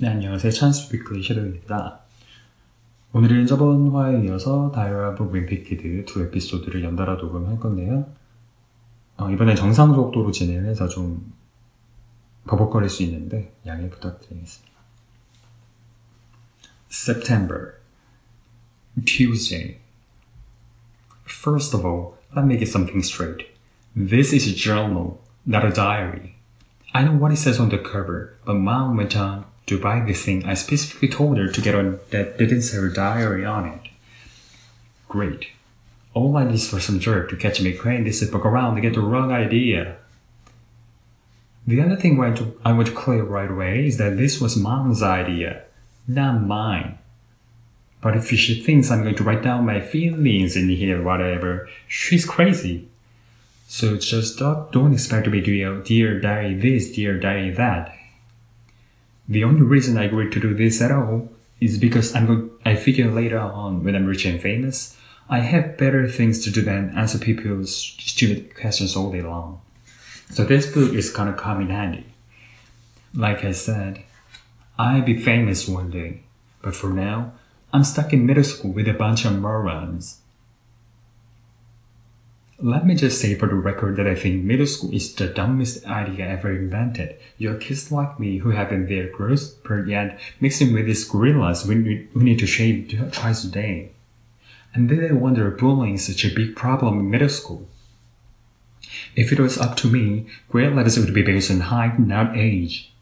네, 안녕하세요. 찬스 위클리 섀도우입니다. 오늘은 저번 화에 이어서 다이어 오브 윈피키드 두 에피소드를 연달아 녹음할 건데요. 어, 이번엔 정상 속도로 진행해서 좀 버벅거릴 수 있는데 양해 부탁드리겠습니다. September Tuesday First of all, let me get something straight. This is a journal, not a diary. I know what it says on the cover, but mom went on to buy this thing, I specifically told her to get one that didn't say her diary on it. Great. All I need is for some jerk to catch me carrying this book around to get the wrong idea. The other thing I want to clear right away is that this was mom's idea, not mine. But if she thinks I'm going to write down my feelings in here, whatever, she's crazy. So just don't don't expect me to be doing dear diary this, dear diary that. The only reason I agreed to do this at all is because I'm going, I figure later on when I'm rich and famous, I have better things to do than answer people's stupid questions all day long. So this book is gonna come in handy. Like I said, I'll be famous one day, but for now, I'm stuck in middle school with a bunch of morons. Let me just say for the record that I think middle school is the dumbest idea ever invented. You're kids like me who haven't their growth spurt yet mixing with these gorillas we need, we need to shave twice a day. And then I wonder bullying is such a big problem in middle school. If it was up to me, grade levels would be based on height, not age.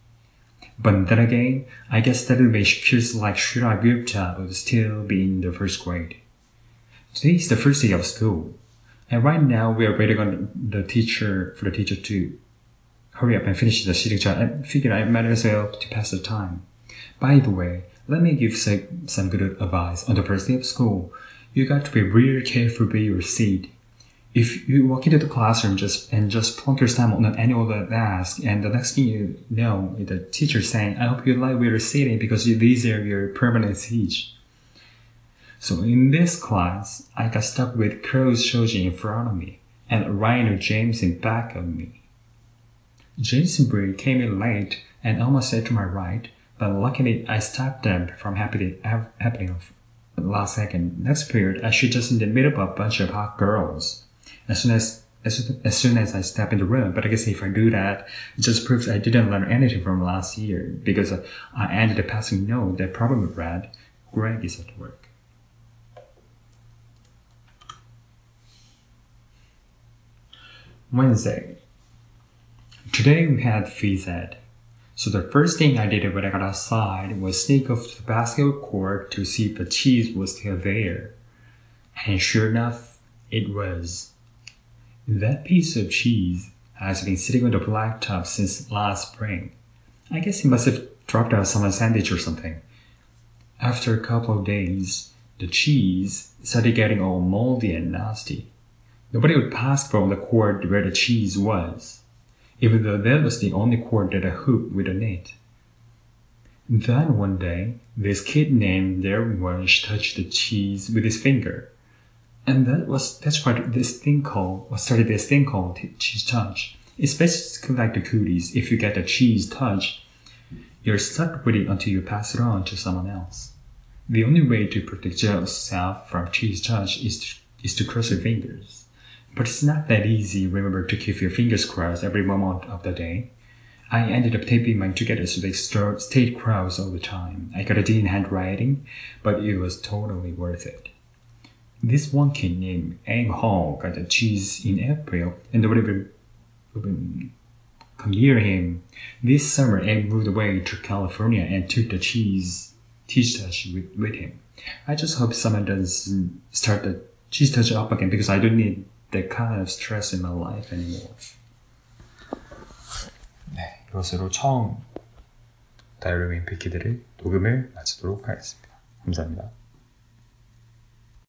But then again, I guess that would make kids like Chirag Gupta would still be in the first grade. Today is the first day of school. And right now we are waiting on the teacher for the teacher to hurry up and finish the signature and figure I might as well to pass the time. By the way, let me give some, some good advice on the first day of school. You got to be really careful with your seat. If you walk into the classroom just and just plunk your stamp on an annual desk, and the next thing you know, the teacher saying, "I hope you like where you're sitting because these are your permanent seats." So in this class, I got stuck with Chris Hosey in front of me and Rhino James in back of me. Jason Brill came in late and almost sat to my right, but luckily I stopped them from happening, happening last second. Next period, I should just in the middle of a bunch of hot girls. As soon as as, as soon as I step in the room, but I guess if I do that, it just proves I didn't learn anything from last year because I ended up passing note that probably read, Greg is at work. Wednesday. Today we had phys ed. So the first thing I did when I got outside was sneak off to the basketball court to see if the cheese was still there. And sure enough, it was. That piece of cheese has been sitting on the blacktop since last spring. I guess he must have dropped out some sandwich or something. After a couple of days, the cheese started getting all moldy and nasty. Nobody would pass from the court where the cheese was, even though that was the only court that a hoop with a net. Then one day, this kid named Walsh touched the cheese with his finger. And that was that's what this thing called what started this thing called cheese touch. It's basically like the cooties. If you get a cheese touch, you're stuck with it until you pass it on to someone else. The only way to protect yourself from cheese touch is to, is to cross your fingers. But it's not that easy, remember, to keep your fingers crossed every moment of the day. I ended up taping mine together so they stayed crossed all the time. I got a D in handwriting, but it was totally worth it. This one kid named Ang Hall got a cheese in April, and whatever come near him. This summer, Ang moved away to California and took the cheese cheese touch with, with him. I just hope someone doesn't start the cheese touch up again because I don't need that kind of stress in my life anymore. 네, 이것으로 처음 다이어리 윈피키드를 녹음을 마치도록 하겠습니다. 감사합니다.